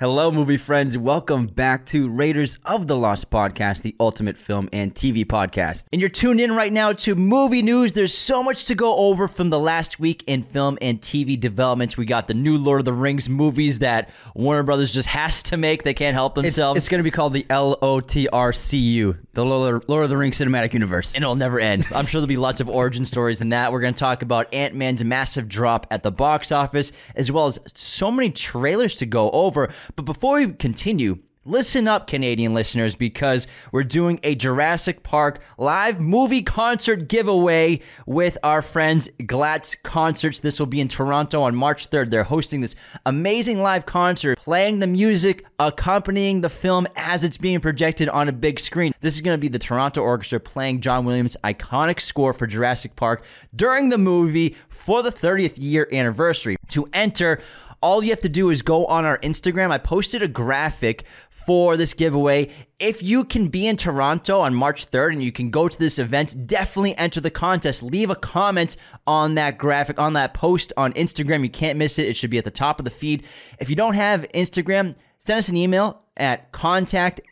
Hello, movie friends. Welcome back to Raiders of the Lost Podcast, the ultimate film and TV podcast. And you're tuned in right now to movie news. There's so much to go over from the last week in film and TV developments. We got the new Lord of the Rings movies that Warner Brothers just has to make. They can't help themselves. it's going to be called the LOTRCU, the Lord Lord of the Rings Cinematic Universe. and it'll never end. I'm sure there'll be lots of origin stories in that. We're going to talk about Ant Man's massive drop at the box office, as well as so many trailers to go over. But before we continue, listen up, Canadian listeners, because we're doing a Jurassic Park live movie concert giveaway with our friends Glatz Concerts. This will be in Toronto on March 3rd. They're hosting this amazing live concert, playing the music, accompanying the film as it's being projected on a big screen. This is going to be the Toronto Orchestra playing John Williams' iconic score for Jurassic Park during the movie for the 30th year anniversary. To enter, all you have to do is go on our Instagram. I posted a graphic for this giveaway. If you can be in Toronto on March 3rd and you can go to this event, definitely enter the contest. Leave a comment on that graphic, on that post on Instagram. You can't miss it. It should be at the top of the feed. If you don't have Instagram, send us an email at contact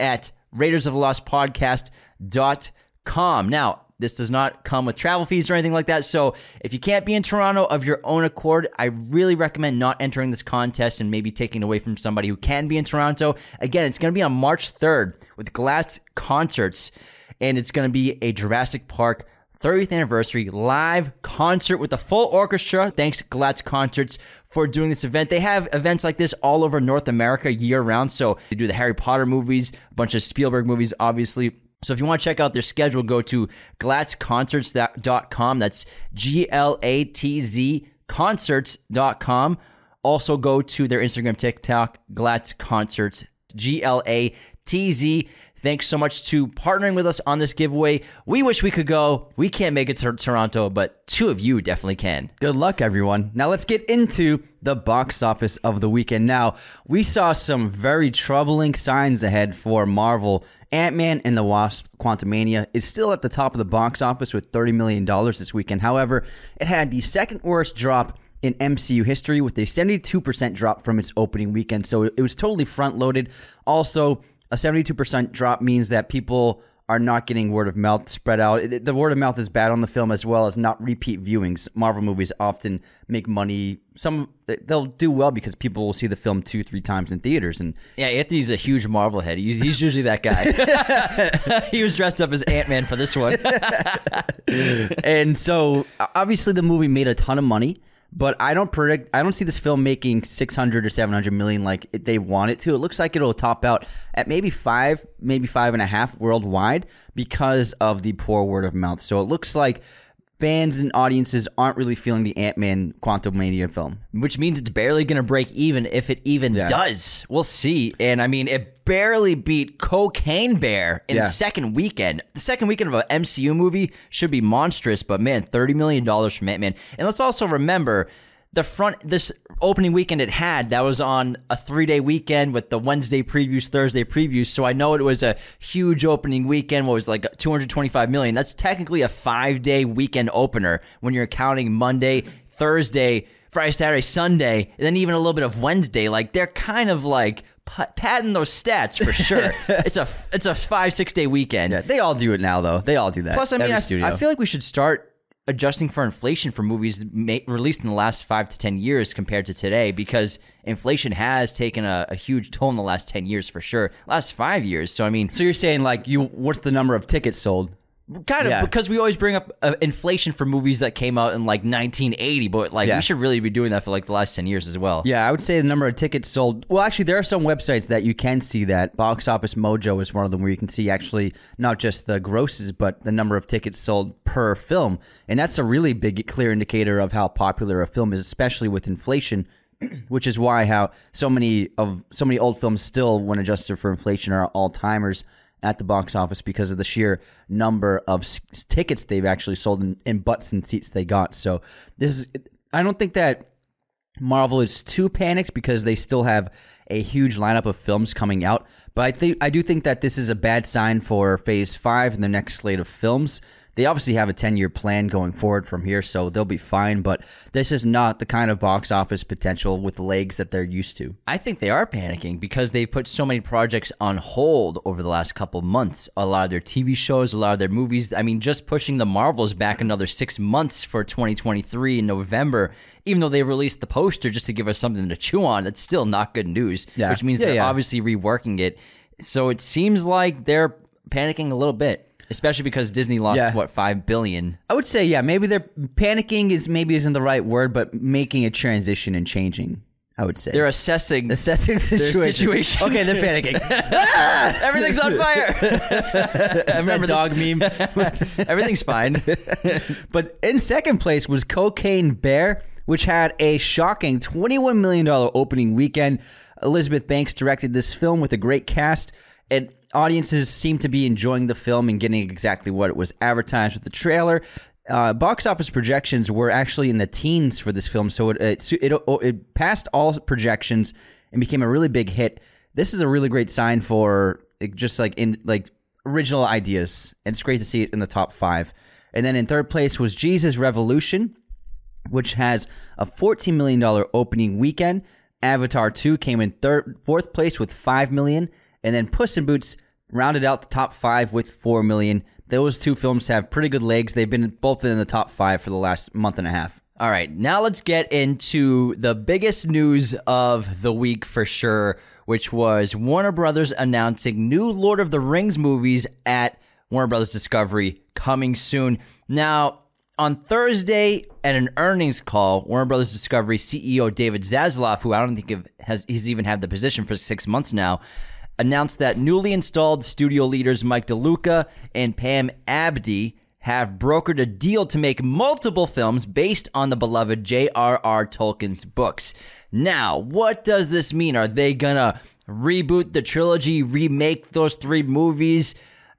at Raiders of the Lost Podcast.com. Now, this does not come with travel fees or anything like that. So if you can't be in Toronto of your own accord, I really recommend not entering this contest and maybe taking away from somebody who can be in Toronto. Again, it's going to be on March 3rd with Glatz Concerts, and it's going to be a Jurassic Park 30th anniversary live concert with a full orchestra. Thanks, Glatz Concerts, for doing this event. They have events like this all over North America year round. So they do the Harry Potter movies, a bunch of Spielberg movies, obviously. So if you want to check out their schedule, go to glatzconcerts.com. That's G L A T Z concerts.com. Also go to their Instagram, TikTok, Glatz Concerts, G L A T Z. Thanks so much to partnering with us on this giveaway. We wish we could go. We can't make it to Toronto, but two of you definitely can. Good luck, everyone. Now let's get into the box office of the weekend. Now, we saw some very troubling signs ahead for Marvel. Ant Man and the Wasp Quantumania is still at the top of the box office with $30 million this weekend. However, it had the second worst drop in MCU history with a 72% drop from its opening weekend. So it was totally front loaded. Also, a 72% drop means that people are not getting word of mouth spread out. It, the word of mouth is bad on the film as well as not repeat viewings. Marvel movies often make money. Some they'll do well because people will see the film two, three times in theaters. And Yeah, Anthony's a huge Marvel head. He's, he's usually that guy. he was dressed up as Ant Man for this one. and so obviously the movie made a ton of money. But I don't predict. I don't see this film making six hundred or seven hundred million like they want it to. It looks like it'll top out at maybe five, maybe five and a half worldwide because of the poor word of mouth. So it looks like fans and audiences aren't really feeling the Ant Man Quantumania film. which means it's barely going to break even if it even Yeah. does. We'll see. And I mean, it barely beat Cocaine Bear in Yeah. its second weekend. The second weekend of an MCU movie should be monstrous, but man, thirty million dollars from Ant Man. And let's also remember. The front this opening weekend it had that was on a three day weekend with the Wednesday previews, Thursday previews. So I know it was a huge opening weekend. What was like 225 million? That's technically a five day weekend opener when you're counting Monday, Thursday, Friday, Saturday, Sunday, and then even a little bit of Wednesday. Like they're kind of like pa- padding those stats for sure. it's a it's a five six day weekend. Yeah, they all do it now though. They all do that. Plus, I mean, I. I feel like we should start adjusting for inflation for movies released in the last five to ten years compared to today because inflation has taken a, a huge toll in the last ten years for sure. Last five years. So I mean, so you're saying like you? What's the number of tickets sold? Kind of Yeah. because we always bring up uh, inflation for movies that came out in like 1980, but like Yeah. we should really be doing that for like the last ten years as well. Yeah, I would say the number of tickets sold. Well, actually, there are some websites that you can see that. Box Office Mojo is one of them where you can see actually not just the grosses, but the number of tickets sold per film. And that's a really big, clear indicator of how popular a film is, especially with inflation. Which is why how so many of so many old films still, when adjusted for inflation, are all timers at the box office because of the sheer number of s- tickets they've actually sold and, and butts and seats they got. So this is, I don't think that Marvel is too panicked because they still have a huge lineup of films coming out. But I think I do think that this is a bad sign for Phase Five and the next slate of films. They obviously have a 10 year plan going forward from here, so they'll be fine. But this is not the kind of box office potential with legs that they're used to. I think they are panicking because they've put so many projects on hold over the last couple months. A lot of their TV shows, a lot of their movies. I mean, just pushing the Marvels back another six months for 2023 in November, even though they released the poster just to give us something to chew on, it's still not good news, Yeah. which means Yeah, they're yeah. obviously reworking it. So it seems like they're panicking a little bit. Especially because Disney lost Yeah. what five billion. I would say, yeah, maybe they're panicking is maybe isn't the right word, but making a transition and changing. I would say They're assessing assessing the situation. situation. Okay, they're panicking. Ah! everything's on fire. I remember dog meme. Everything's fine. But in second place was Cocaine Bear, which had a shocking $21 million opening weekend. Elizabeth Banks directed this film with a great cast, and audiences seem to be enjoying the film and getting exactly what it was advertised with the trailer. Uh, box office projections were actually in the teens for this film, so it it, it it passed all projections and became a really big hit. This is a really great sign for just like in like original ideas, and it's great to see it in the top five. And then in third place was Jesus Revolution, which has a $14 million opening weekend. Avatar 2 came in third, fourth place with 5 million. And then Puss in Boots rounded out the top five with 4 million. Those two films have pretty good legs. They've been both in the top five for the last month and a half. All right, now let's get into the biggest news of the week for sure, which was Warner Brothers announcing new Lord of the Rings movies at Warner Brothers Discovery coming soon. Now, on Thursday at an earnings call, Warner Brothers Discovery CEO David Zaslav, who I don't think has he's even had the position for six months now, announced that newly installed studio leaders Mike DeLuca and Pam Abdy have brokered a deal to make multiple films based on the beloved J.R.R. Tolkien's books. Now, what does this mean? Are they gonna reboot the trilogy, remake those three movies?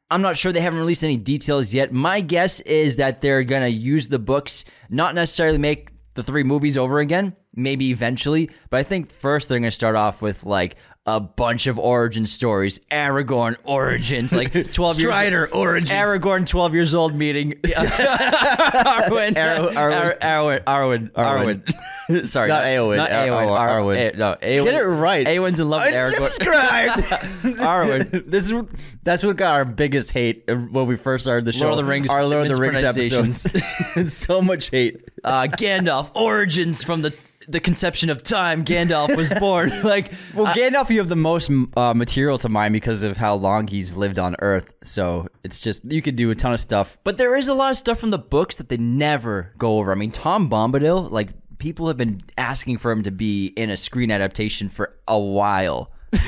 I'm not sure they haven't released any details yet. My guess is that they're gonna use the books, not necessarily make the three movies over again, maybe eventually, but I think first they're gonna start off with like a bunch of origin stories. Aragorn origins, like 12 Strider years origins. Aragorn 12 years old meeting Arwen Arw- Arwen. Ar- Arwen Arwen Arwen Sorry, Not Eowyn. Not Ar- Eowyn. Ar- Ar- Arwen. No, Eowyn. Get it right. Eowyn's in love with Aragorn. Unsubscribed. Arwen. this is that's what got our biggest hate when we first started the show. Lord of the Rings our Lord of the Rings episodes. so much hate. Uh, Gandalf origins from the the conception of time. Gandalf was born. like, Well, Gandalf, you have the most uh, material to mine because of how long he's lived on Earth. So it's just you could do a ton of stuff. But there is a lot of stuff from the books that they never go over. I mean, Tom Bombadil, like people have been asking for him to be in a screen adaptation for a while.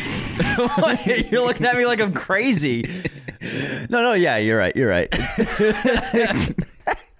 You're looking at me like I'm crazy. No, no, yeah, you're right. You're right.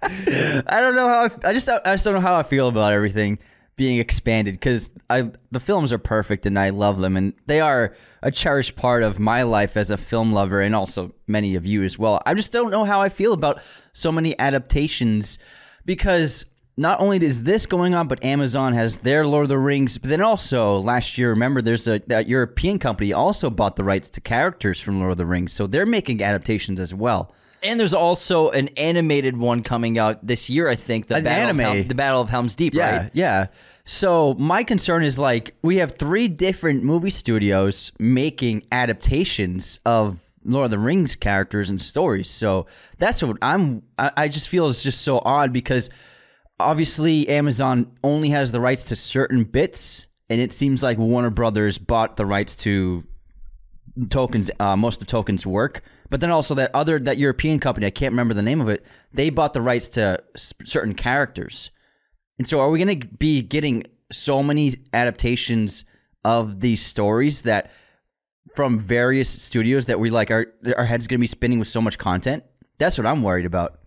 I don't know how I, I just I just don't know how I feel about everything being expanded because I the films are perfect and I love them and they are a cherished part of my life as a film lover and also many of you as well. I just don't know how I feel about so many adaptations because not only is this going on, but Amazon has their Lord of the Rings. But then also last year, remember, there's a that European company also bought the rights to characters from Lord of the Rings, so they're making adaptations as well. And there's also an animated one coming out this year, I think. The An Battle anime. Of Helm, the Battle of Helm's Deep, Yeah, right? yeah. So my concern is like we have three different movie studios making adaptations of Lord of the Rings characters and stories. So that's what I'm. I, I just feel is just so odd because obviously Amazon only has the rights to certain bits, and it seems like Warner Brothers bought the rights to Tolkien's uh, most of Tolkien's work, but then also that other that European company I can't remember the name of it. They bought the rights to certain characters, and so are we going to be getting so many adaptations of these stories that from various studios that we like our our heads going to be spinning with so much content? That's what I'm worried about.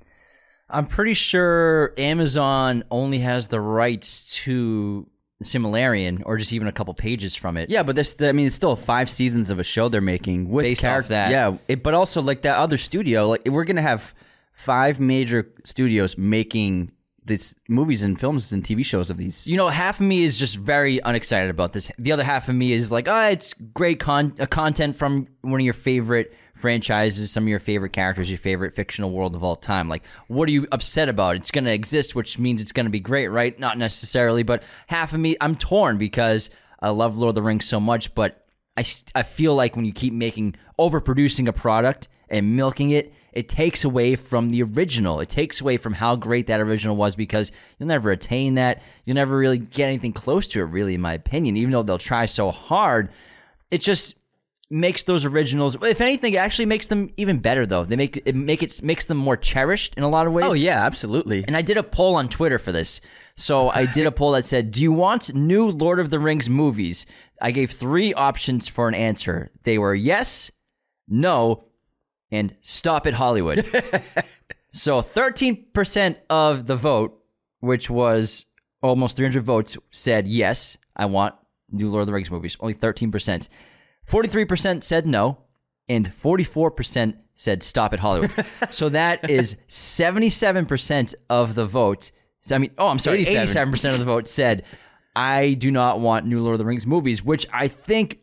I'm pretty sure Amazon only has the rights to Silmarillion or just even a couple pages from it. Yeah, but this I mean it's still five seasons of a show they're making with Based off character- that. Yeah, it, but also like that other studio, like we're gonna have five major studios making these movies and films and TV shows of these. You know, half of me is just very unexcited about this. The other half of me is like, oh, it's great con- uh, content from one of your favorite franchises, some of your favorite characters, your favorite fictional world of all time. Like, what are you upset about? It's going to exist, which means it's going to be great, right? Not necessarily, but half of me, I'm torn because I love Lord of the Rings so much, but I, I feel like when you keep making, overproducing a product and milking it, it takes away from the original. It takes away from how great that original was because you'll never attain that. You'll never really get anything close to it, really, in my opinion, even though they'll try so hard. It just makes those originals if anything it actually makes them even better though they make it make it makes them more cherished in a lot of ways Oh yeah, absolutely. and I did a poll on Twitter for this. So I did a poll that said, Do you want new Lord of the Rings movies? I gave three options for an answer. They were yes, no, and stop at Hollywood. so 13% of the vote, which was almost 300 votes, said yes, I want new Lord of the Rings movies. Only 13%. 43% said no, and 44% said stop at Hollywood. so that is 77% of the vote. So, I mean, oh, I'm sorry, 87. 87% of the vote said, I do not want new Lord of the Rings movies, which I think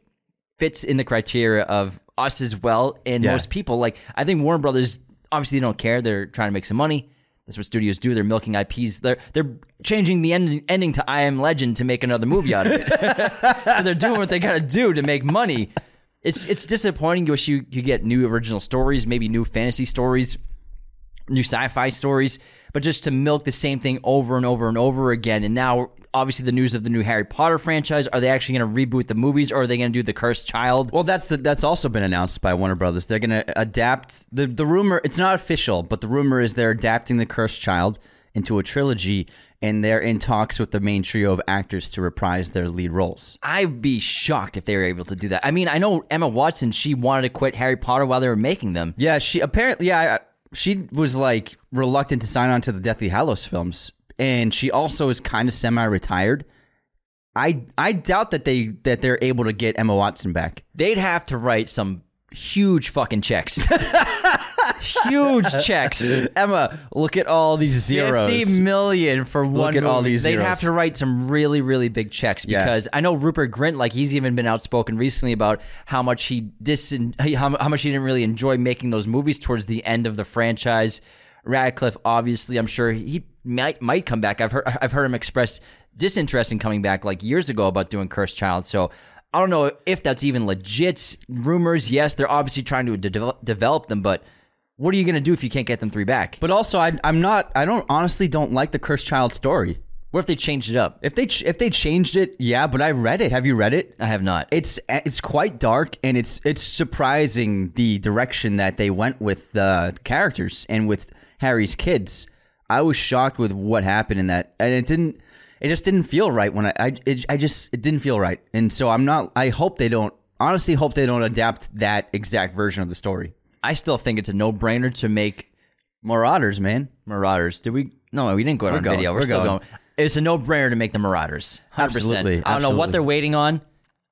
fits in the criteria of us as well and Yeah. most people. Like, I think Warner Brothers, obviously, they don't care. They're trying to make some money. That's what studios do. They're milking IPs. They're they're changing the end, ending to I Am Legend to make another movie out of it. so they're doing what they gotta do to make money. It's it's disappointing. You wish you you get new original stories, maybe new fantasy stories, new sci-fi stories, but just to milk the same thing over and over and over again. And now, obviously, the news of the new Harry Potter franchise. Are they actually going to reboot the movies, or are they going to do the Cursed Child? Well, that's that's also been announced by Warner Brothers. They're going to adapt the the rumor. It's not official, but the rumor is they're adapting the Cursed Child into a trilogy, and they're in talks with the main trio of actors to reprise their lead roles. I'd be shocked if they were able to do that. I mean, I know Emma Watson. She wanted to quit Harry Potter while they were making them. Yeah, she apparently yeah, she was like reluctant to sign on to the Deathly Hallows films, and she also is kind of semi-retired. I I doubt that they that they're able to get Emma Watson back. They'd have to write some huge fucking checks. huge checks. Emma, look at all these zeros. 50 million for one Look at all these They'd zeros. have to write some really, really big checks Yeah. because I know Rupert Grint, like he's even been outspoken recently about how much he dis how, how much he didn't really enjoy making those movies towards the end of the franchise. Radcliffe, obviously, I'm sure he might might come back. I've heard I've heard him express disinterest in coming back like years ago about doing Cursed Child. So I don't know if that's even legit. Rumors, yes, they're obviously trying to de- develop them, but what are you going to do if you can't get them three back? But also, I, I'm not. I don't honestly don't like the cursed child story. What if they changed it up? If they ch- if they changed it, yeah. But I read it. Have you read it? I have not. It's it's quite dark, and it's it's surprising the direction that they went with the characters and with Harry's kids. I was shocked with what happened in that, and it didn't. It just didn't feel right when I. I, it, I just it didn't feel right, and so I'm not. I hope they don't. Honestly, hope they don't adapt that exact version of the story. I still think it's a no-brainer to make Marauders, man. Marauders. Did we? No, we didn't go on going. video. We're, We're still going. going. It's a no-brainer to make the Marauders. 100%. Absolutely, I don't know what they're waiting on.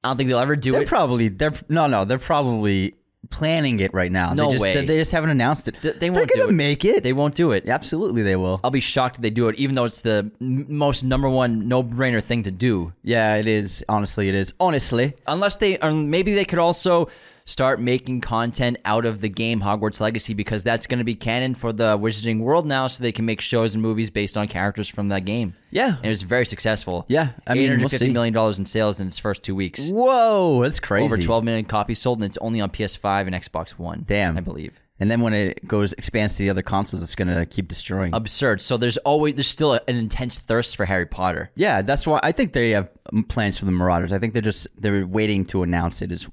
I don't think they'll ever do They're it. probably they're no no they're probably planning it right now. No they just, way. They just haven't announced it. Th- they won't do gonna it. make it. they won't do it. Absolutely, they will. I'll be shocked if they do it, even though it's the most number one no-brainer thing to do. Yeah, it is. Honestly, it is. Honestly, Unless they, or maybe they could also start making content out of the game Hogwarts Legacy because that's going to be canon for the Wizarding World now, so they can make shows and movies based on characters from that game. yeah. And it was very successful. Yeah, I mean, eight hundred fifty million dollars in sales in its first two weeks. Whoa, that's crazy. Over 12 million copies sold, and it's only on PS5 and Xbox One. Damn. I believe. And then when it goes expands to the other consoles, it's gonna keep destroying. Absurd. So there's always there's still a- an intense thirst for Harry Potter. yeah, that's why I think they have plans for the Marauders. I think they're just they're waiting to announce it. Is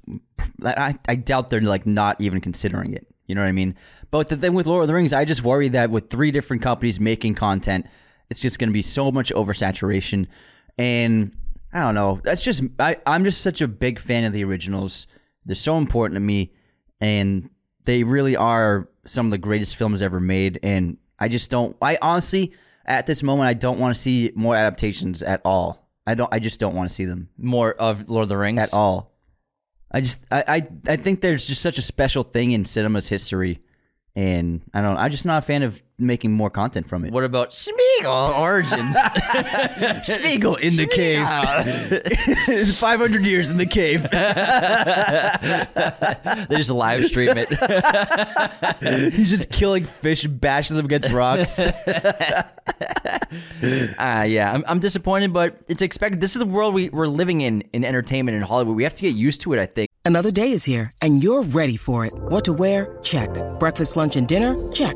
I, I doubt they're like not even considering it. You know what I mean? But the thing with Lord of the Rings, I just worry that with three different companies making content, it's just going to be so much oversaturation. And I don't know. That's just I, I'm just such a big fan of the originals. They're so important to me, and they really are some of the greatest films ever made. And I just don't. I honestly, at this moment, I don't want to see more adaptations at all. I don't. I just don't want to see them More of Lord of the Rings. at all. I just I, I I think there's just such a special thing in cinema's history and I don't. I'm just not a fan of making more content from it. What about Smeagol origins? Spiegel in the cave. 500 years in the cave. they just live stream it. He's just killing fish, bashing them against rocks. Uh, yeah, I'm, I'm disappointed, but it's expected. This is the world we, we're living in in entertainment in Hollywood. We have to get used to it. I think. Another day is here, and you're ready for it. What to wear? Check. Breakfast, lunch, and dinner? Check.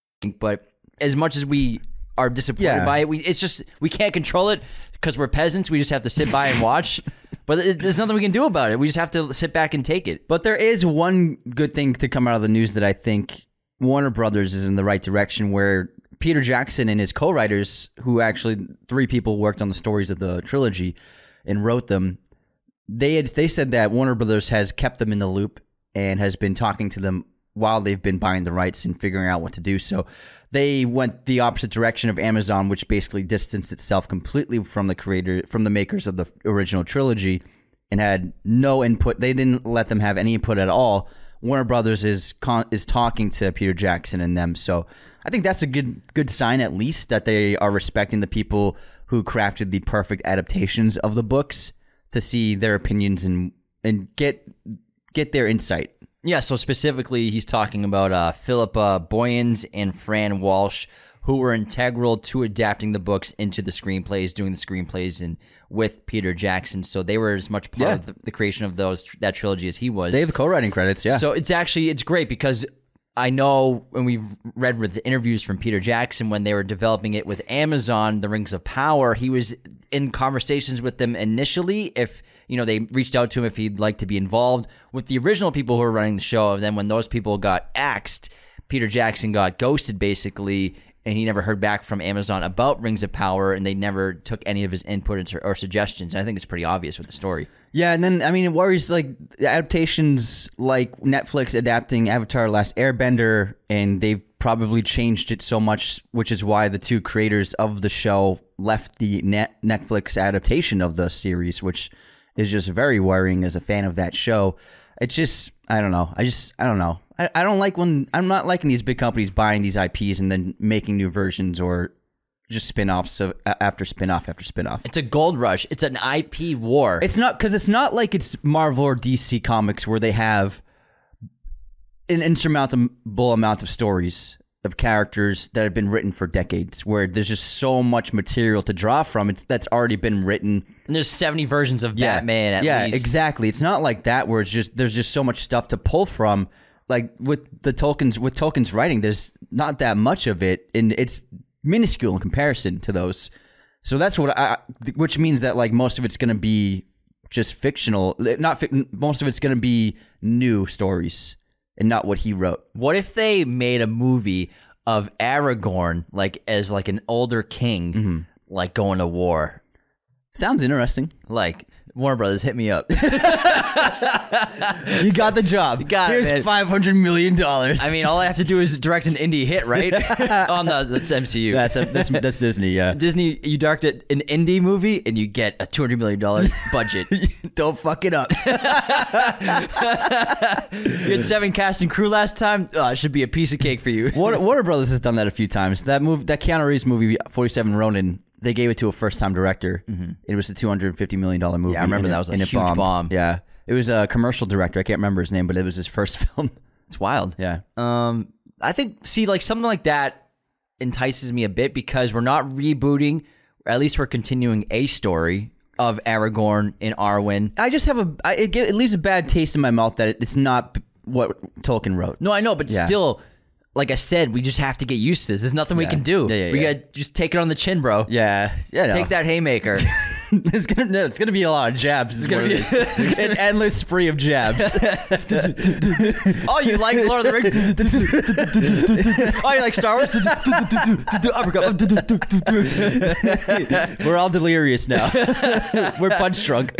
But as much as we are disappointed Yeah. by it, we it's just we can't control it because we're peasants. We just have to sit by and watch. but it, there's nothing we can do about it. We just have to sit back and take it. But there is one good thing to come out of the news that I think Warner Brothers is in the right direction where Peter Jackson and his co-writers, who actually three people worked on the stories of the trilogy and wrote them, they had they said that Warner Brothers has kept them in the loop and has been talking to them while they've been buying the rights and figuring out what to do. So they went the opposite direction of Amazon, which basically distanced itself completely from the creator from the makers of the original trilogy and had no input. They didn't let them have any input at all. Warner Brothers is con- is talking to Peter Jackson and them. So I think that's a good good sign at least that they are respecting the people who crafted the perfect adaptations of the books to see their opinions and and get get their insight. Yeah, so specifically, he's talking about uh, Philippa Boyens and Fran Walsh, who were integral to adapting the books into the screenplays, doing the screenplays, and with Peter Jackson. So they were as much part Yeah. of the, the creation of those that trilogy as he was. They have co-writing credits, yeah. So it's actually it's great because I know when we've read with the interviews from Peter Jackson when they were developing it with Amazon, The Rings of Power, he was in conversations with them initially if you know they reached out to him if he'd like to be involved with the original people who were running the show. And then when those people got axed, Peter Jackson got ghosted basically. And he never heard back from Amazon about Rings of Power, and they never took any of his input or, suggestions. And I think it's pretty obvious with the story. Yeah, and then I mean, it worries like adaptations like Netflix adapting Avatar: Last Airbender, and they've probably changed it so much, which is why the two creators of the show left the net Netflix adaptation of the series, which is just very worrying as a fan of that show. It's just I don't know. I just I don't know. I, I don't like when I'm not liking these big companies buying these IPs and then making new versions or just spin-offs of, after spin-off after spin-off. It's a gold rush. It's an IP war. It's not because it's not like it's Marvel or DC comics where they have an insurmountable amount of stories of characters that have been written for decades, where there's just so much material to draw from. It's that's already been written. And there's 70 versions of Yeah, Batman at yeah, least. exactly. It's not like that where it's just there's just so much stuff to pull from. Like with the Tolkien's with Tolkien's writing, there's not that much of it, and it's minuscule in comparison to those. So that's what I, which means that like most of it's going to be just fictional. Not most of it's going to be new stories and not what he wrote. What if they made a movie of Aragorn like as like an older king Mm-hmm. like going to war? Sounds interesting. Like Warner Brothers hit me up. You got the job. You got it, Here's man. five hundred million dollars. I mean, all I have to do is direct an indie hit, right? On the that's MCU. that's that's that's Disney. Yeah. Disney, you directed an indie movie and you get a two hundred million dollar budget. Don't fuck it up. you had seven cast and crew last time. Oh, it should be a piece of cake for you. Warner, Warner Brothers has done that a few times. That move, that Keanu Reeves movie, Forty Seven Ronin, they gave it to a first time director. It was a two hundred and fifty million dollar movie. Mm-hmm. Yeah, I remember and that it- was a huge bombed. bomb. Yeah, it was a commercial director. I can't remember his name, but it was his first film. It's wild. yeah, Um, I think see like something like that entices me a bit because we're not rebooting at least we're continuing a story of Aragorn and Arwen. I just have a. I, it, it leaves a bad taste in my mouth that it, it's not what Tolkien wrote. No, I know, but Yeah. still, like I said, we just have to get used to this. There's nothing we Yeah. can do. Yeah, yeah, we yeah. got just take it on the chin, bro. Yeah, yeah. no. Take that haymaker. it's gonna no, it's gonna be a lot of jabs. It's gonna be- an endless spree of jabs. oh, you like Lord of the Rings? oh, you like Star Wars? Uppercut. We're all delirious now. We're punch drunk.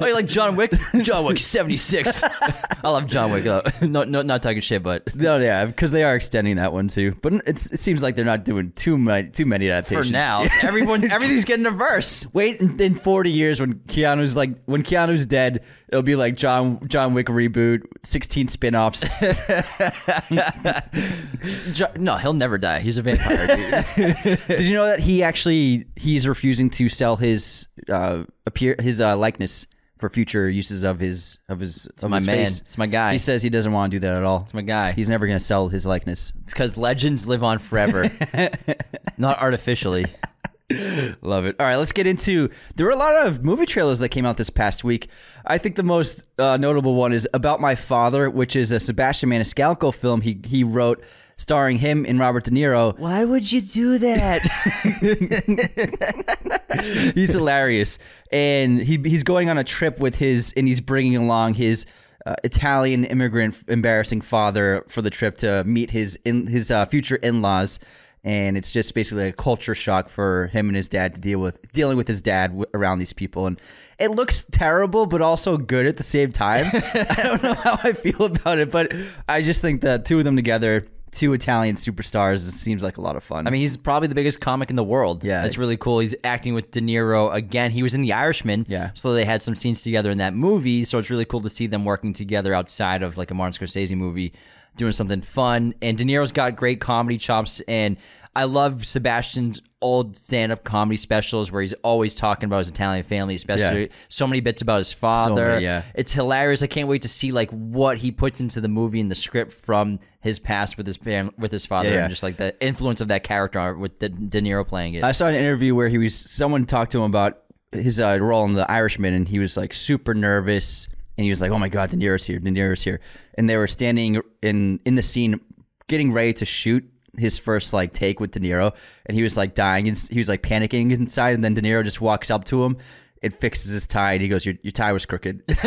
Oh, you like John Wick? John Wick 76. I love John Wick. though. No, no, not talking shit, but No, yeah, because they are extending that one too. But it's, it seems like they're not doing too much, too many adaptations for now, everyone, everything's getting a verse. Wait in, in forty years when Keanu's like when Keanu's dead, it'll be like John John Wick reboot, sixteen spin-offs. Jo- no, he'll never die. He's a vampire, dude. Did you know that he actually he's refusing to sell his uh appear his uh, likeness for future uses of his of his of my his man. face. It's my guy. He says he doesn't want to do that at all. It's my guy. He's never going to sell his likeness. It's because legends live on forever, not artificially. Love it. All right, let's get into. There were a lot of movie trailers that came out this past week. I think the most uh, notable one is About My Father, which is a Sebastian Maniscalco film he he wrote, starring him and Robert De Niro. Why would you do that? He's hilarious, and he he's going on a trip with his, and he's bringing along his. Uh, Italian immigrant embarrassing father for the trip to meet his in his uh, future in-laws, and it's just basically a culture shock for him and his dad to deal with dealing with his dad w- around these people, and it looks terrible but also good at the same time. I don't know how I feel about it, but I just think that two of them together, two Italian superstars, it seems like a lot of fun. I mean, he's probably the biggest comic in the world. Yeah. It's really cool. He's acting with De Niro again. He was in The Irishman. Yeah. So they had some scenes together in that movie. So it's really cool to see them working together outside of like a Martin Scorsese movie, doing something fun. And De Niro's got great comedy chops. And I love Sebastian's old stand up comedy specials where he's always talking about his Italian family, especially Yeah. so many bits about his father. many, yeah. It's hilarious. I can't wait to see like what he puts into the movie and the script from his past with his fam- with his father Yeah, yeah. and just like the influence of that character with De, De Niro playing it. I saw an interview where he was someone talked to him about his uh, role in The Irishman, and he was like super nervous, and he was like, "Oh my God, De Niro's here, De Niro's here," and they were standing in in the scene, getting ready to shoot his first like take with De Niro, and he was like dying, and he was like panicking inside, and then De Niro just walks up to him. It fixes his tie, and he goes, "Your, your tie was crooked."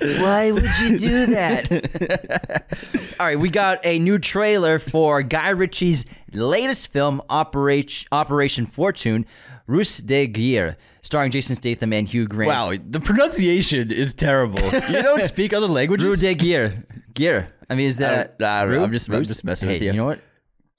Why would you do that? All right, we got a new trailer for Guy Ritchie's latest film, Operation Operation Fortune, Ruse de Guerre, starring Jason Statham and Hugh Grant. wow, the pronunciation is terrible. You don't speak other languages. Rue de Guerre. Guerre. I mean, is uh, that? I don't- I don't know. Rue? I'm just- I'm just messing hey, with you. You know what?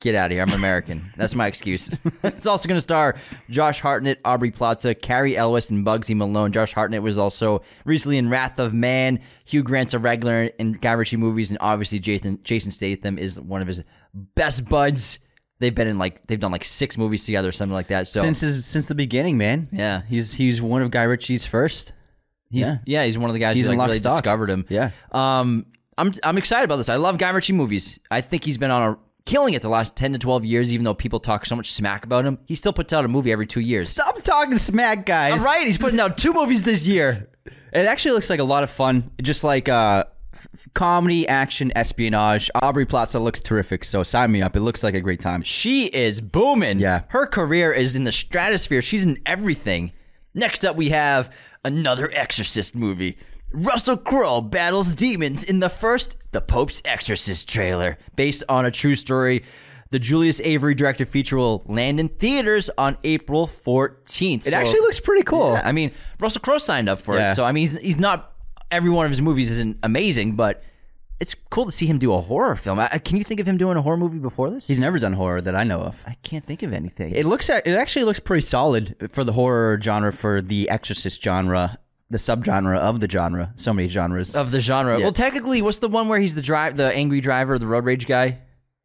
Get out of here. I'm American. That's my excuse. it's also going to star Josh Hartnett, Aubrey Plaza, Cary Elwes, and Bugzy Malone. Josh Hartnett was also recently in Wrath of Man. Hugh Grant's a regular in Guy Ritchie movies, and obviously Jason Jason Statham is one of his best buds. They've been in like they've done like six movies together, or something like that. So since his, since the beginning, man. Yeah. he's he's one of Guy Ritchie's first. He's, Yeah. yeah, he's one of the guys He's who like, really stock. discovered him. Yeah. Um, I'm I'm excited about this. I love Guy Ritchie movies. I think he's been on a killing it the last ten to twelve years. Even though people talk so much smack about him, he still puts out a movie every two years. Stop talking smack, guys. All right, he's putting out two movies this year. It actually looks like a lot of fun. Just like uh, comedy, action, espionage. Aubrey Plaza looks terrific, so sign me up. It looks like a great time. She is booming. Yeah. her career is in the stratosphere. She's in everything. Next up, we have another Exorcist movie. Russell Crowe battles demons in the first The Pope's Exorcist trailer, based on a true story. The Julius Avery directed feature will land in theaters on April 14th. It actually looks pretty cool. I mean, Russell Crowe signed up for Yeah. it, so I mean, he's, he's not every one of his movies isn't amazing, but it's cool to see him do a horror film. I, can you think of him doing a horror movie before this? He's never done horror that I know of. I can't think of anything. It looks at, it actually looks pretty solid for the horror genre for the Exorcist genre, the subgenre of the genre. So many genres. of the genre. Yeah. Well, technically, what's the one where he's the drive, the angry driver, the road rage guy?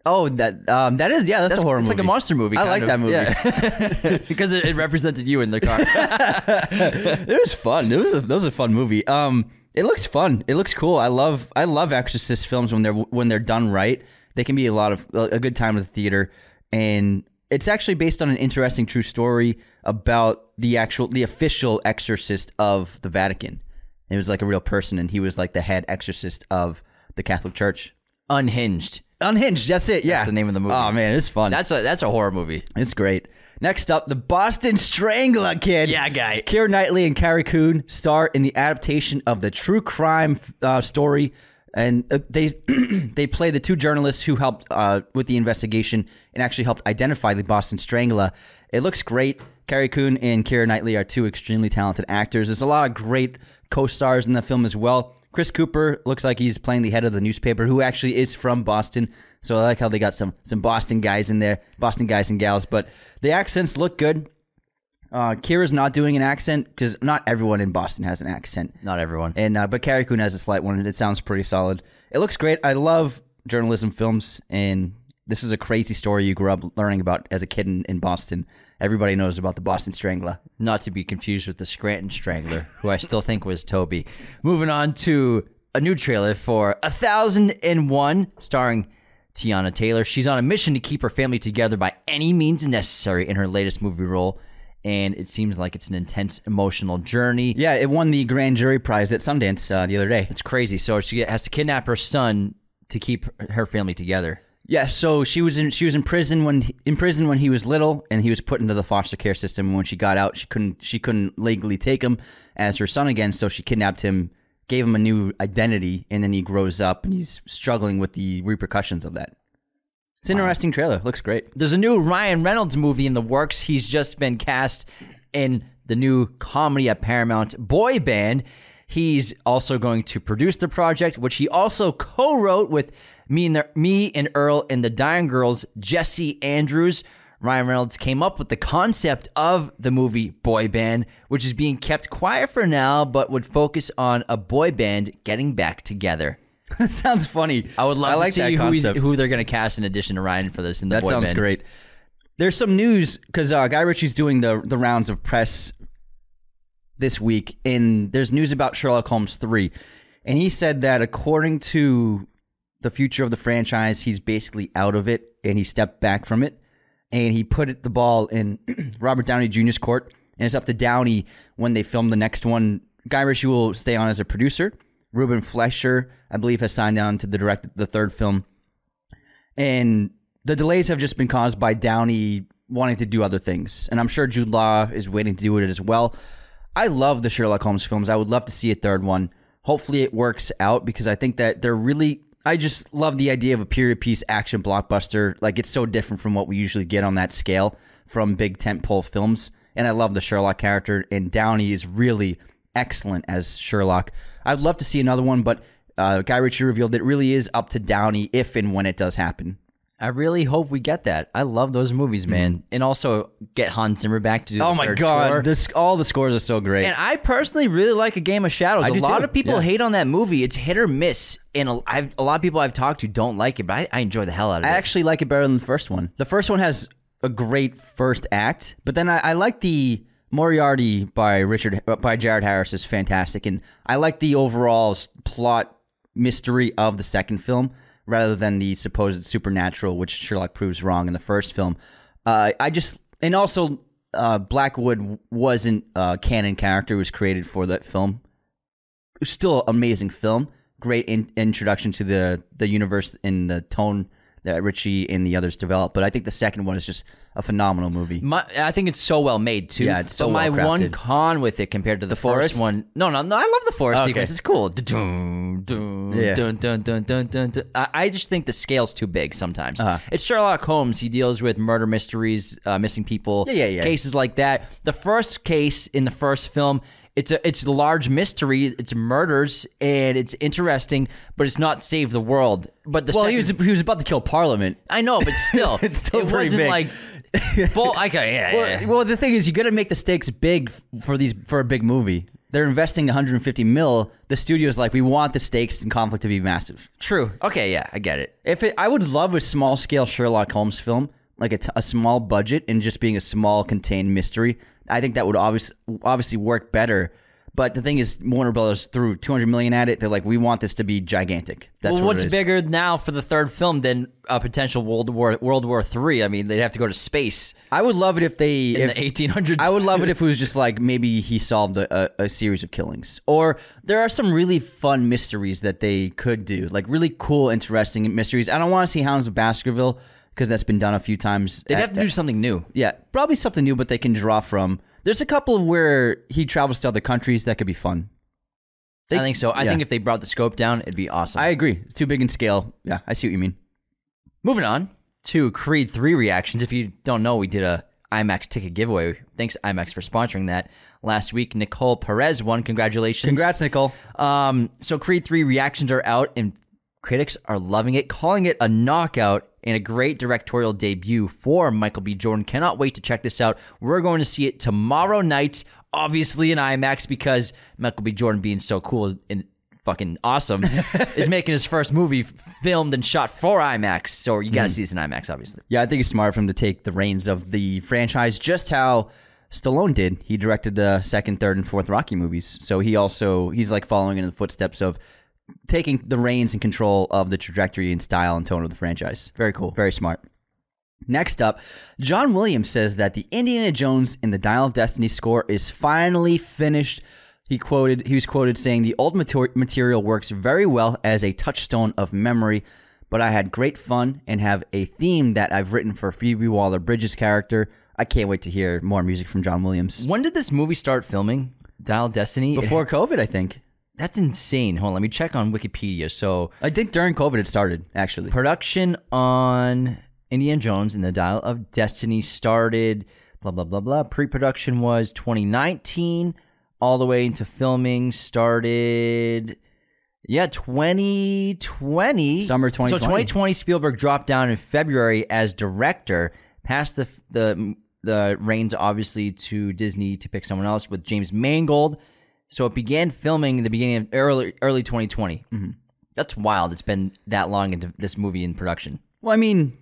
oh, that um, that is yeah, that's, a horror it's movie. It's like a monster movie. I like of. that movie. Yeah. because it, it represented you in the car. it was fun. It was a, that was a fun movie. Um, it looks fun. It looks cool. I love I love Exorcist films when they're when they're done right. They can be a lot of a good time at the theater, and It's actually based on an interesting true story about the actual, the official exorcist of the Vatican. It was like a real person, and he was like the head exorcist of the Catholic Church. Unhinged. Unhinged. That's it. Yeah, That's the name of the movie. Oh man, it's fun. That's a that's a horror movie. It's great. Next up, the Boston Strangler kid. Yeah, guy. Keira Knightley and Carrie Coon star in the adaptation of the true crime uh, story, and uh, they they play the two journalists who helped uh, with the investigation and actually helped identify the Boston Strangler. It looks great. Carrie Coon and Keira Knightley are two extremely talented actors. There's a lot of great co-stars in the film as well. Chris Cooper looks like he's playing the head of the newspaper, who actually is from Boston. So I like how they got some some Boston guys in there, Boston guys and gals. But the accents look good. Uh, Keira's not doing an accent because not everyone in Boston has an accent. Not everyone. And uh, but Carrie Coon has a slight one, and it sounds pretty solid. It looks great. I love journalism films, and this is a crazy story you grew up learning about as a kid in, in Boston. Everybody knows about the Boston Strangler. Not to be confused with the Scranton Strangler, who I still think was Toby. Moving on to a new trailer for A Thousand and One, starring Teyana Taylor. She's on a mission to keep her family together by any means necessary in her latest movie role. And it seems like it's an intense emotional journey. Yeah, it won the grand jury prize at Sundance uh, the other day. It's crazy. So she has to kidnap her son to keep her family together. Yeah, so she was in she was in prison when in prison when he was little, and he was put into the foster care system. And when she got out, she couldn't she couldn't legally take him as her son again, so she kidnapped him, gave him a new identity, and then he grows up and he's struggling with the repercussions of that. It's an interesting trailer. Looks great. There's a new Ryan Reynolds movie in the works. He's just been cast in the new comedy at Paramount Boy Band. He's also going to produce the project, which he also co-wrote with me and the, me and Earl and the Dying Girls, Jesse Andrews. Ryan Reynolds came up with the concept of the movie Boy Band, which is being kept quiet for now, but would focus on a boy band getting back together. that sounds funny. I would love I to like see who, who they're going to cast in addition to Ryan for this. In the That boy sounds band. great. There's some news because uh, Guy Ritchie's doing the the rounds of press this week, and there's news about Sherlock Holmes three, and he said that according to the future of the franchise, he's basically out of it, and he stepped back from it, and he put the ball in Robert Downey Jr.'s court, and it's up to Downey when they film the next one. Guy Ritchie will stay on as a producer. Ruben Fleischer, I believe, has signed on to the direct the third film and the delays have just been caused by Downey wanting to do other things. And I'm sure Jude Law is waiting to do it as well. I love the Sherlock Holmes films. I would love to see a third one. Hopefully it works out because I think that they're really I just love the idea of a period piece action blockbuster. Like it's so different from what we usually get on that scale from big tentpole films. And I love the Sherlock character and Downey is really excellent as Sherlock. I'd love to see another one, but uh, Guy Ritchie revealed it really is up to Downey if and when it does happen. I really hope we get that. I love those movies, man. And also get Hans Zimmer back to do the Mm-hmm. Oh my third god, score. this all the scores are so great. And I personally really like A Game of Shadows. I A do lot too. of people Yeah. hate on that movie. It's hit or miss. And a, I've, a lot of people I've talked to don't like it, but I, I enjoy the hell out of it. I it. actually like it better than the first one. The first one has a great first act, but then I, I like the Moriarty by Richard uh, by Jared Harris is fantastic, and I like the overall s- plot mystery of the second film rather than the supposed supernatural, which Sherlock proves wrong in the first film. Uh, I just and also uh, Blackwood wasn't a canon character; was created for that film. It was still an amazing film. Great in, introduction to the the universe and the tone that Ritchie and the others developed. But I think the second one is just a phenomenal movie. My, I think it's so well made too. Yeah, it's so But my well one con with it compared to the, forest? first one. No, no, no. I love the forest Okay. sequence. It's cool. Yeah. dun, dun, dun. I, I just think the scale's too big sometimes. Uh-huh. It's Sherlock Holmes. He deals with murder mysteries, uh, missing people, Yeah, yeah, yeah. cases like that. The first case in the first film. It's a it's a large mystery. It's murders and it's interesting, but it's not save the world. But the well, second, he was he was about to kill Parliament. I know, but still, It's still it pretty wasn't big. like full. Okay, yeah, Well, yeah. well, the thing is, you got to make the stakes big for these for a big movie. They're investing 150 mil. The studio's like, we want the stakes and conflict to be massive. True. Okay, yeah, I get it. If it, I would love a small scale Sherlock Holmes film, like a, t- a small budget and just being a small contained mystery. I think that would obviously obviously work better. But the thing is, Warner Brothers threw 200 million at it. They're like, we want this to be gigantic. That's well, what what's bigger now for the third film than a potential World War World War Three? I mean, they'd have to go to space I would love it if they in if, the 1800s. I would love it if it was just like maybe he solved a, a, a series of killings, or there are some really fun mysteries that they could do, like really cool, interesting mysteries. I don't want to see Hounds of Baskerville because that's been done a few times. They'd at- have to do something new. Yeah, probably something new, but they can draw from. There's a couple of where he travels to other countries that could be fun. I think so. I yeah. think if they brought the scope down, it'd be awesome. I agree. It's too big in scale. Yeah, I see what you mean. Moving on to Creed 3 reactions. If you don't know, we did a IMAX ticket giveaway. Thanks IMAX for sponsoring that last week. Nicole Perez won. Congratulations. Congrats, Nicole. Um, so Creed 3 reactions are out and critics are loving it, calling it a knockout and a great directorial debut for Michael B. Jordan. Cannot wait to check this out. We're going to see it tomorrow night, obviously in IMAX because Michael B. Jordan being so cool and fucking awesome is making his first movie filmed and shot for IMAX. So you got to mm-hmm. see this in IMAX, obviously. Yeah, I think it's smart for him to take the reins of the franchise, just how Stallone did. He directed the second, third, and fourth Rocky movies, so he also he's like following in the footsteps of taking the reins and control of the trajectory and style and tone of the franchise. Very cool, very smart. Next up, John Williams says that the Indiana Jones in the Dial of Destiny score is finally finished. He quoted he was quoted saying the old material works very well as a touchstone of memory, but I had great fun and have a theme that I've written for Phoebe Waller-Bridge's character. I can't wait to hear more music from John Williams. When did this movie start filming? Dial Destiny? Before COVID, I think. That's insane. Hold on, let me check on Wikipedia. So I think during COVID it started, actually. production on Indiana Jones and the Dial of Destiny started blah blah blah blah. Pre-production was 2019 all the way into filming started yeah, 2020. Summer So 2020. 2020 Spielberg dropped down in February as director, passed the the the reins obviously to Disney to pick someone else with James Mangold. So it began filming in the beginning of early early 2020. Mm-hmm. That's wild. It's been that long into this movie in production. Well, I mean,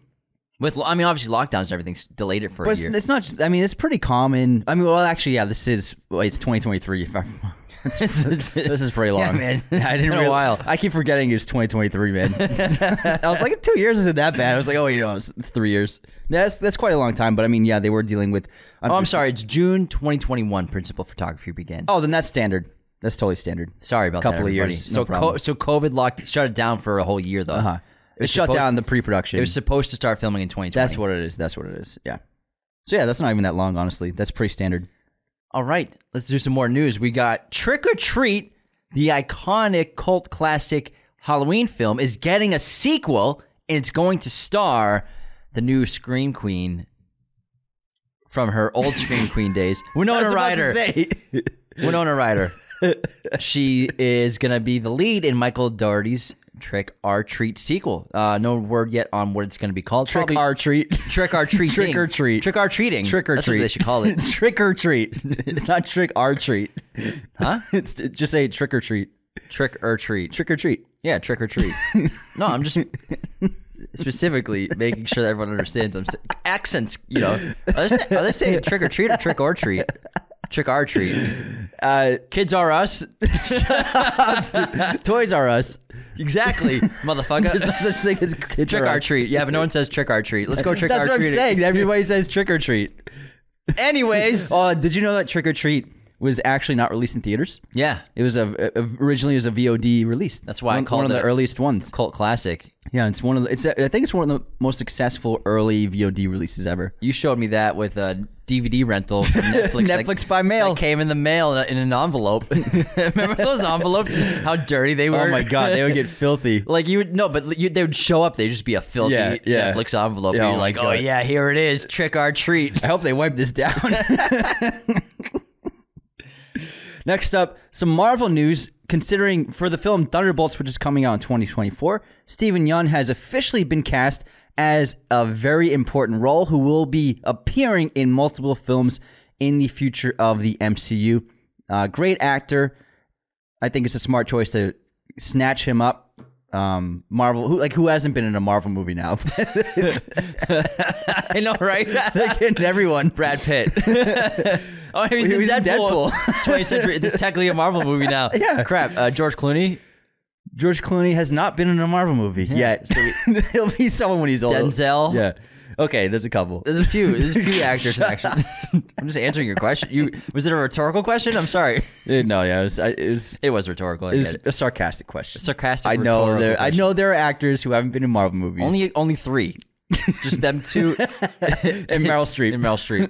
With I mean, obviously lockdowns and everything's delayed it for But a it's, year. it's not. Just, I mean, it's pretty common. I mean, well, actually, yeah. This is well, it's 2023. If I, this is pretty long, Yeah, man. I didn't a while. I keep forgetting it's 2023, man. I was like, two years isn't that bad. I was like, oh, you know, it's, it's three years. That's that's quite a long time. But I mean, yeah, they were dealing with. oh, I'm sorry. It's June 2021. Principal photography began. Oh, then that's standard. That's totally standard. sorry about that. A couple of everybody. years, no So problem. co- so COVID locked shut it down for a whole year though. Uh huh. It was shut supposed- down the pre-production. It was supposed to start filming in 2020. that's what it is. That's what it is. Yeah. So yeah, that's not even that long, honestly. That's pretty standard. All right, let's do some more news. We got Trick or Treat, the iconic cult classic Halloween film, is getting a sequel, and it's going to star the new Scream Queen from her old Scream Queen days, Winona Ryder. Winona Ryder. she is going to be the lead in Michael Dougherty's Trick or Treat sequel. Uh, no word yet on what it's going to be called. Trick Probably- or treat. Trick or treating. Trick or treat. Trick or treating. Trick or That's treat. What they should call it. trick or treat. It's not trick or treat. Huh? It's just say trick or treat. Trick or treat. Trick or treat. Yeah, trick or treat. no, I'm just specifically making sure that everyone understands. I'm sa- accents. You know, are they, are they saying trick or treat or trick or treat? Trick or treat. Uh, Kids are us. Toys R Us. Exactly, motherfucker. There's no such thing as kids trick or treat. Yeah, but no one says trick or treat. Let's go trick That's or what I'm saying. Everybody says trick or treat. Anyways, Oh, did you know that Trick or Treat was actually not released in theaters? yeah, It was a, originally it was a VOD release. That's why I one, called one of the earliest ones. cult classic. Yeah, it's one of the. It's a, I think it's one of the most successful early VOD releases ever. You showed me that with a DVD rental from Netflix. that- Netflix by mail. that came in the mail in, an envelope. Remember those envelopes? How dirty they oh were. Oh my god, they would get filthy. Like you would no, but you, they would show up. They'd just be a filthy Yeah, yeah. Netflix envelope. Yeah, oh you're my like, oh yeah, here it is, trick or treat. I hope they wipe this down. Next up, some Marvel news. Considering for the film Thunderbolts, which is coming out in 2024, Steven Yeun has officially been cast as a very important role who will be appearing in multiple films in the future of the MCU. Uh, great actor. I think it's a smart choice to snatch him up um, Marvel. Who like who hasn't been in a Marvel movie now? I know, right? Getting everyone. Brad Pitt. oh, he's, He in was in Deadpool. Deadpool. 20th century. This is technically a Marvel movie now. Yeah. Crap. Uh, George Clooney. George Clooney has not been in a Marvel movie yet. So He'll be someone when he's old. Denzel. Yeah. Okay, there's a couple. There's a few. There's a few actors actually. I'm just answering your question. You was it a rhetorical question? I'm sorry. Uh, no, yeah, it was, I- it was, It was rhetorical. I it was it. a sarcastic question. sarcastic. I know there. I know there are actors who haven't been in Marvel movies. Only only three. Just them two and Meryl Streep. and Meryl Streep.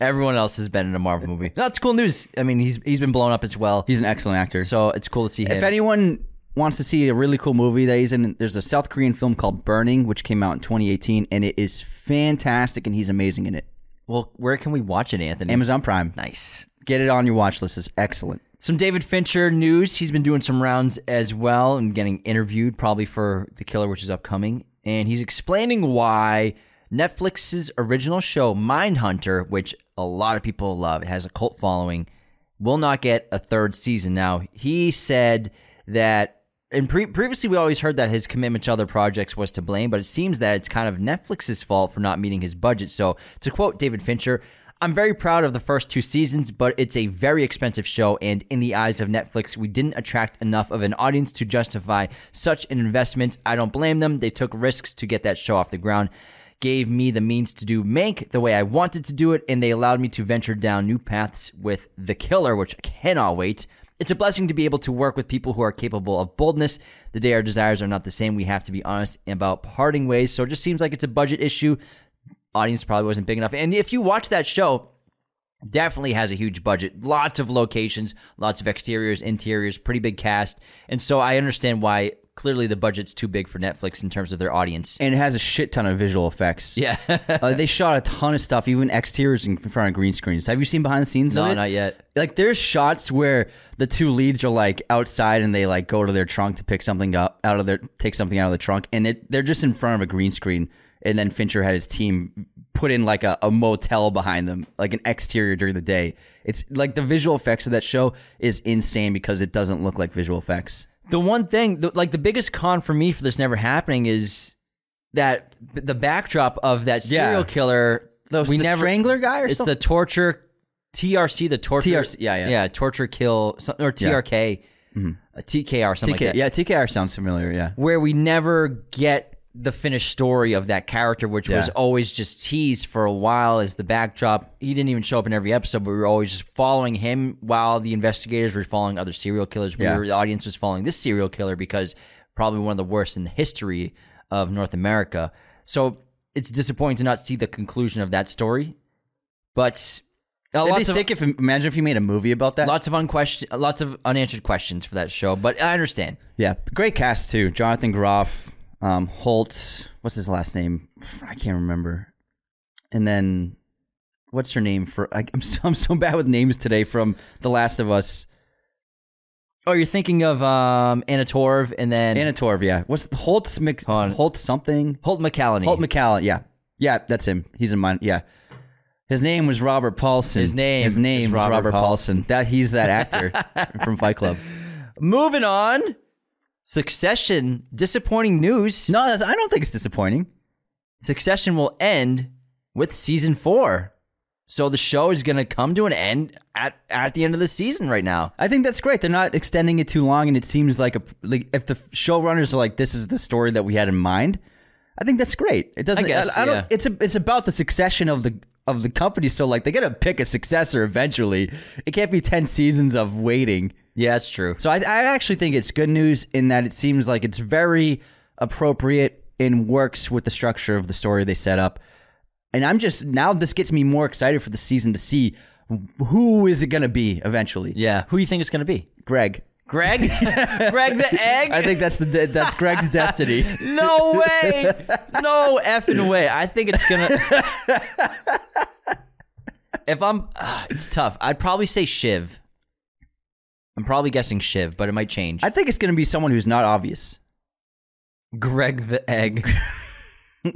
Everyone else has been in a Marvel movie. That's cool news. I mean, he's he's been blown up as well. He's an excellent actor. so it's cool to see him. if anyone wants to see a really cool movie that he's in, there's a South Korean film called Burning, which came out in 2018, and it is fantastic, and he's amazing in it. well, where can we watch it, Anthony? Amazon Prime. Nice. Get it on your watch list. It's excellent. Some David Fincher news. He's been doing some rounds as well and getting interviewed, probably for The Killer, which is upcoming. And he's explaining why Netflix's original show, Mindhunter, which a lot of people love, it has a cult following, will not get a third season. Now, he said that. And pre- previously, we always heard that his commitment to other projects was to blame, but it seems that it's kind of Netflix's fault for not meeting his budget. So, to quote David Fincher, I'm very proud of the first two seasons, but it's a very expensive show, and in the eyes of Netflix, we didn't attract enough of an audience to justify such an investment. I don't blame them. They took risks to get that show off the ground, gave me the means to do Mank the way I wanted to do it, and they allowed me to venture down new paths with The Killer, which I cannot wait. It's a blessing to be able to work with people who are capable of boldness. The day our desires are not the same, we have to be honest about parting ways. So it just seems like it's a budget issue audience probably wasn't big enough. And if you watch that show, definitely has a huge budget, lots of locations, lots of exteriors, interiors, pretty big cast. And so I understand why clearly the budget's too big for Netflix in terms of their audience. And it has a shit ton of visual effects. Yeah. uh, they shot a ton of stuff, even exteriors in front of green screens. Have you seen behind the scenes? of no, it? not yet. Like there's shots where the two leads are like outside and they like go to their trunk to pick something up out of their take something out of the trunk and it, they're just in front of a green screen and then Fincher had his team put in like a, a motel behind them like an exterior during the day. It's like the visual effects of that show is insane because it doesn't look like visual effects. The one thing, the, like the biggest con for me for this never happening is that the backdrop of that Yeah. serial killer. The- we the never Strangler guy or it's something? the torture TRC, the torture. TRC, yeah, yeah. yeah, torture kill some- or TRK, a TKR, or something TK, like that. yeah, TKR sounds familiar, yeah. where we never get the finished story of that character, which was always just teased for a while as the backdrop. He didn't even show up in every episode, but we were always just following him while the investigators were following other serial killers. We Yeah. were, the audience was following this serial killer because probably one of the worst in the history of North America. So it's disappointing to not see the conclusion of that story. But uh, It'd be sick if imagine if you made a movie about that. lots of unquestion, lots of unanswered questions for that show. But I understand. Yeah, great cast too. Jonathan Groff, um, Holt. What's his last name? I can't remember. And then, what's her name? For I, I'm so, I'm so bad with names today. From The Last of Us, Oh, you're thinking of um, Anna Torv and then Anna Torv. Yeah, what's Holt? Mc. Holt something. Holt McCallany. Holt McCallan. Yeah, yeah, that's him. He's in mine. Yeah. His name was Robert Paulson. His name His name is was Robert Robert Paulson. That he's that actor from Fight Club. Moving on. Succession. Disappointing news. No, that's, I don't think it's disappointing. Succession will end with season four. So the show is going to come to an end at, at the end of the season right now. I think that's great. They're not extending it too long, and it seems like a like if the showrunners are like, "This is the story that we had in mind." I think that's great. It doesn't. I guess, I, don't. yeah. It's a, It's about the succession of the of the company. So like, they got to pick a successor eventually. It can't be ten seasons of waiting. Yeah, that's true. So I, I actually think it's good news in that it seems like it's very appropriate and works with the structure of the story they set up. And I'm just now this gets me more excited for the season to see who is it going to be eventually. Yeah. Who do you think it's going to be? Greg. Greg? Greg the egg? I think that's the that's Greg's destiny. no way. No effing way. I think it's going to. If I'm. ah, it's tough. I'd probably say Shiv. I'm probably guessing Shiv, but it might change. I think it's going to be someone who's not obvious. Greg the egg.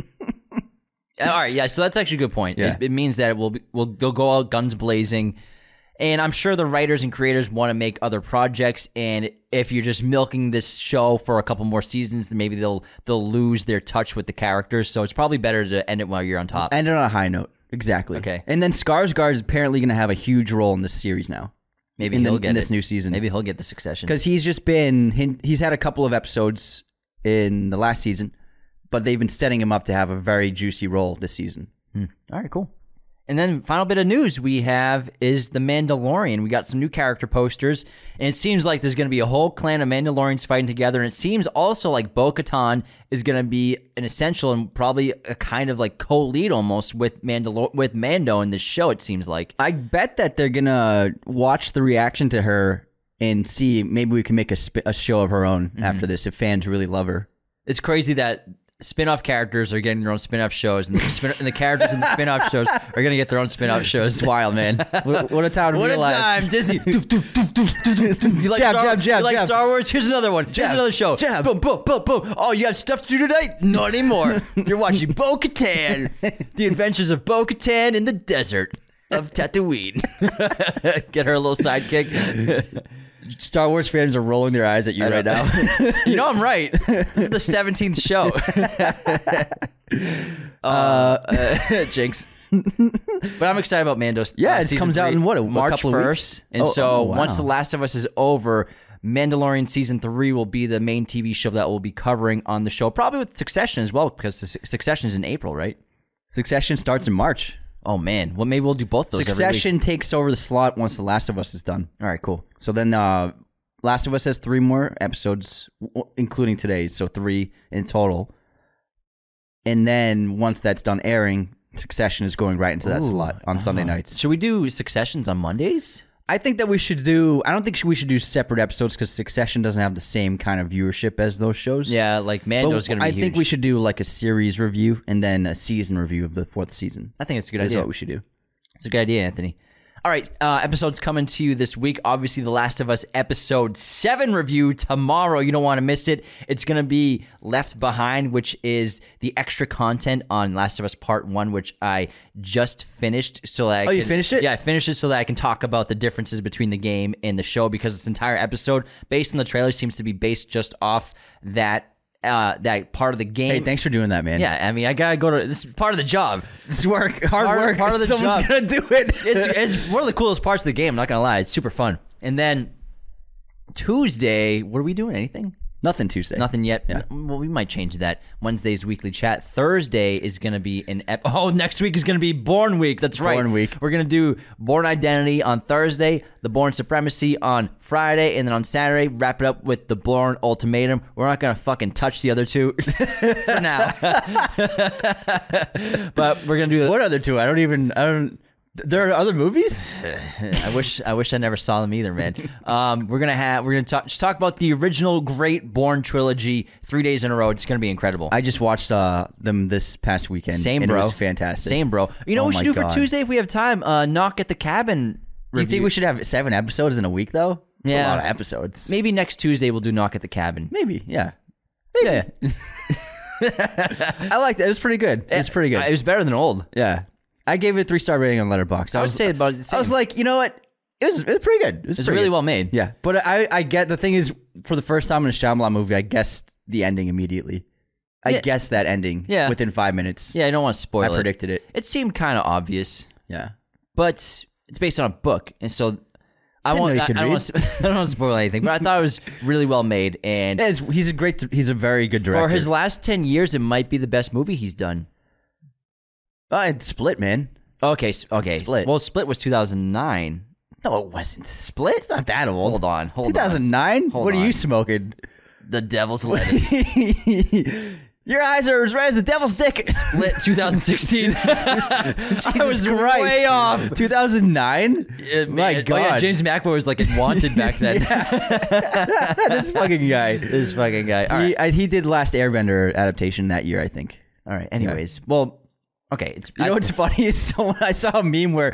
All right, yeah. So that's actually a good point. Yeah. It, it means that it will be, will they'll go out guns blazing, And I'm sure the writers and creators want to make other projects. And if you're just milking this show for a couple more seasons, then maybe they'll they'll lose their touch with the characters. So it's probably better to end it while you're on top. End it on a high note. Exactly. Okay. And then Skarsgård is apparently going to have a huge role in this series now. Maybe in, the- he'll get in this it. new season. Maybe he'll get the succession. because he's just been he- he's had a couple of episodes in the last season, but they've been setting him up to have a very juicy role this season. Hmm. All right, cool. And then final bit of news we have is the Mandalorian. We got some new character posters, and it seems like there's going to be a whole clan of Mandalorians fighting together. And it seems also like Bo Katan is going to be an essential and probably a kind of like co-lead almost with Mandalor- with Mando in this show. It seems like. I bet that they're gonna watch the reaction to her and see maybe we can make a, sp- a show of her own after mm-hmm. this if fans really love her. It's crazy that spin-off characters are getting their own spin-off shows, and the, spin- and the characters in the spin-off shows are going to get their own spin-off shows. It's wild, man. what, what a time to What be a alive. time, Disney. you like Jab, Star, jab, jab, you like. Star Wars? Here's another one. Here's another show. jab. Boom, boom, boom, boom. Oh, you have stuff to do tonight? Not anymore. You're watching Bo-Katan. the Adventures of Bo-Katan in the desert of Tatooine. Get her a little sidekick. Star Wars fans are rolling their eyes at you right now. you know I'm right. This is the 17th show. uh, uh, Jinx. but I'm excited about Mando's. Yeah, uh, it comes out in what, a- March couple of weeks? 1st. And Oh, so oh, once. The Last of Us is over, Mandalorian season three will be the main TV show that we'll be covering on the show, probably with Succession as well, because Succession is in April, right? Succession starts in March. Oh man, well maybe we'll do both those. every week. Succession takes over the slot once The Last of Us is done. All right, cool. So then, uh, Last of Us has three more episodes, w- including today, so three in total. And then once that's done airing, Succession is going right into that slot on Sunday nights. Should we do Successions on Mondays? I think that we should do. I don't think we should do separate episodes because Succession doesn't have the same kind of viewership as those shows. Yeah, like Mando's going to be I huge. think we should do like a series review and then a season review of the fourth season. I think it's a good That's idea. what we should do. It's a good idea, Anthony. All right, uh, episodes coming to you this week. Obviously, The Last of Us episode 7 review tomorrow. You don't want to miss it. It's going to be Left Behind, which is the extra content on Last of Us Part 1, which I just finished. So that I Oh, you can- finished it? Yeah, I finished it so that I can talk about the differences between the game and the show because this entire episode, based on the trailer, seems to be based just off that. Uh, that part of the game. Hey, thanks for doing that, man. Yeah, I mean, I gotta go to this is part of the job. it's work, hard Part- work. part of the Someone's job. gonna do it. it's it's one of the coolest parts of the game. I'm not gonna lie, it's super fun. And then Tuesday, what are we doing? Anything? Nothing Tuesday. Nothing yet. Yeah. Well, we might change that. Wednesday's weekly chat. Thursday is going to be an ep- oh, next week is going to be Bourne Week. That's right. Bourne Week. We're going to do Bourne Identity on Thursday, the Bourne Supremacy on Friday, and then on Saturday wrap it up with the Bourne Ultimatum. We're not going to fucking touch the other two for now, but we're going to do the What other two? I don't even. I don't. There are other movies. I wish I wish I never saw them either, man. Um, we're gonna have we're gonna talk just talk about the original Great Bourne trilogy three days in a row. It's gonna be incredible. I just watched uh, them this past weekend. Same, and bro. It was fantastic. Same, bro. You know Oh what we should do God. for Tuesday if we have time? Uh, knock at the cabin. Do you think we should have seven episodes in a week though? It's Yeah. a lot of episodes. Maybe next Tuesday we'll do knock at the cabin. Maybe, yeah. Yeah. I liked it. It was pretty good. It was pretty good. It was better than old. yeah. I gave it a three star rating on Letterboxd. I would was, say about the I was like, you know what? It was, it was pretty good. It was It's pretty really good. well made. Yeah, but I I get the thing is for the first time in a Shyamalan movie, I guessed the ending immediately. I Yeah. guessed that ending. Yeah. within five minutes. Yeah, I don't want to spoil it. I it. predicted it. It seemed kind of obvious, Yeah, but it's based on a book, and so. I Didn't won't. you I, I could don't want to, I don't want to spoil anything, but I thought it was really well made, and Yeah, it's- he's a great. He's a very good director. for his last ten years, it might be the best movie he's done. Oh, it's Split, man. Okay, s- okay. Split. Well, Split was 2009. No, it wasn't. Split? It's not that old. Hold on, hold on. 2009. Hold what are on. you smoking? The Devil's Lettuce. Your eyes are as red as the devil's dick. Split 2016. I was Christ. way off. 2009. Uh, My man, God, Oh, yeah, James McAvoy was like Wanted back then. this fucking guy. this fucking guy. All right. He, I, he did Last Airbender adaptation that year, I think. All right. Anyways, well, okay. It's You know what's funny is someone I saw a meme where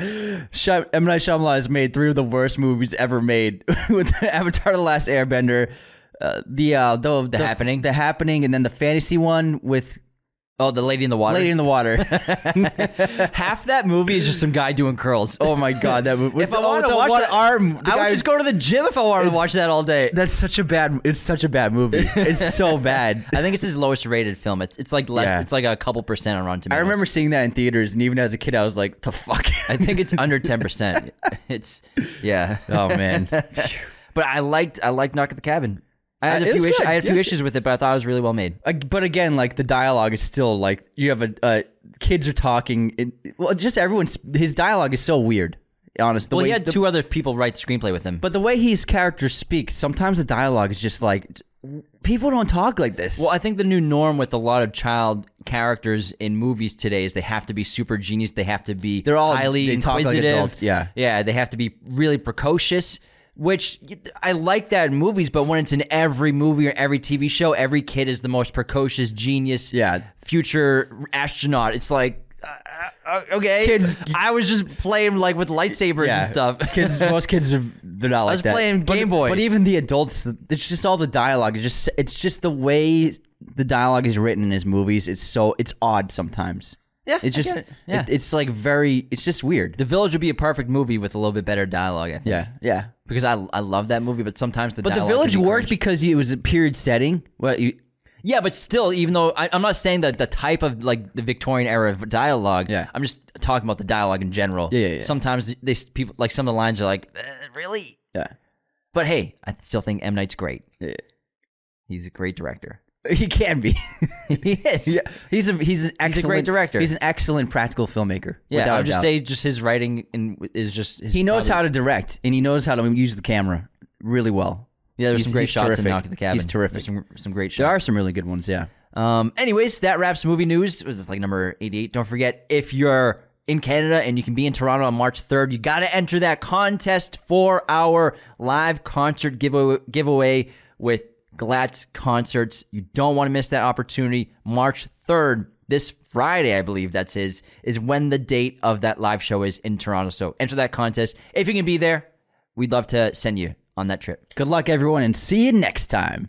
Sh- M Night Shyamalan has made three of the worst movies ever made with Avatar: The Last Airbender, uh, the uh, the, the Happening? the happening, and then the fantasy one with Oh, the lady in the water. Lady in the Water. Half that movie is just some guy doing curls. oh my god, that movie. if I oh, wanted to watch one that, arm, I would just go to the gym if I wanted to watch that all day. That's such a bad. It's such a bad movie. It's so bad. I think it's his lowest rated film. It's, it's like less. Yeah. It's like a couple percent on Rotten Tomatoes. I remember seeing that in theaters, and even as a kid, I was like, "The fuck." I think it's under ten percent. It's yeah. oh man. But I liked I liked Knock at the Cabin. I had a few issues. I had a few Yeah, issues with it, but I thought it was really well made. Uh, but again, like the dialogue is still like you have a uh, kids are talking. It, well, just everyone's his dialogue is so weird. Honest, the Well, way he had the- two other people write the screenplay with him. but the way his characters speak, sometimes the dialogue is just like people don't talk like this. Well, I think the new norm with a lot of child characters in movies today is they have to be super genius. They have to be They're all- highly they talk like inquisitive. adults, yeah. yeah. They have to be really precocious. Which I like that in movies, but when it's in every movie or every TV show, every kid is the most precocious genius. Yeah. future astronaut. It's like, uh, uh, okay, Kids- I was just playing like with lightsabers and stuff. kids, most kids are they're not like I was that. playing But- Game Boy. But even the adults, it's just all the dialogue. It's just it's just the way the dialogue is written in his movies. It's so it's odd sometimes. Yeah, it's just it. Yeah. it- it's like very. It's just weird. The Village would be a perfect movie with a little bit better dialogue. I think. Yeah, yeah. Because I I love that movie, but sometimes the But the dialogue village can be worked cringe. because it was a period setting. What you? Yeah, but still, even though I, I'm not saying that the type of like the Victorian era of dialogue. Yeah. I'm just talking about the dialogue in general. Yeah, yeah, yeah. Sometimes they people like some of the lines are like, "Uh, really. Yeah. But hey, I still think M Night's great. Yeah. He's a great director. He can be. he is. yeah, he's a he's an excellent great director. He's an excellent practical filmmaker. Yeah, without I a would just doubt. say just his writing in, is just his he knows how to direct and he knows how to use the camera really well. Yeah, there's some great shots in Knock at the Cabin. He's terrific. There's some some great shots. There are some really good ones. Yeah. Um, anyways, that wraps movie news. Was this like number 88? Don't forget, if you're in Canada and you can be in Toronto on March 3rd, you got to enter that contest for our live concert giveaway, giveaway with Glatz Concerts. You don't want to miss that opportunity. March 3rd, this Friday, I believe that's his, is when the date of that live show is in Toronto. So enter that contest. If you can be there, we'd love to send you on that trip. Good luck, everyone, and see you next time.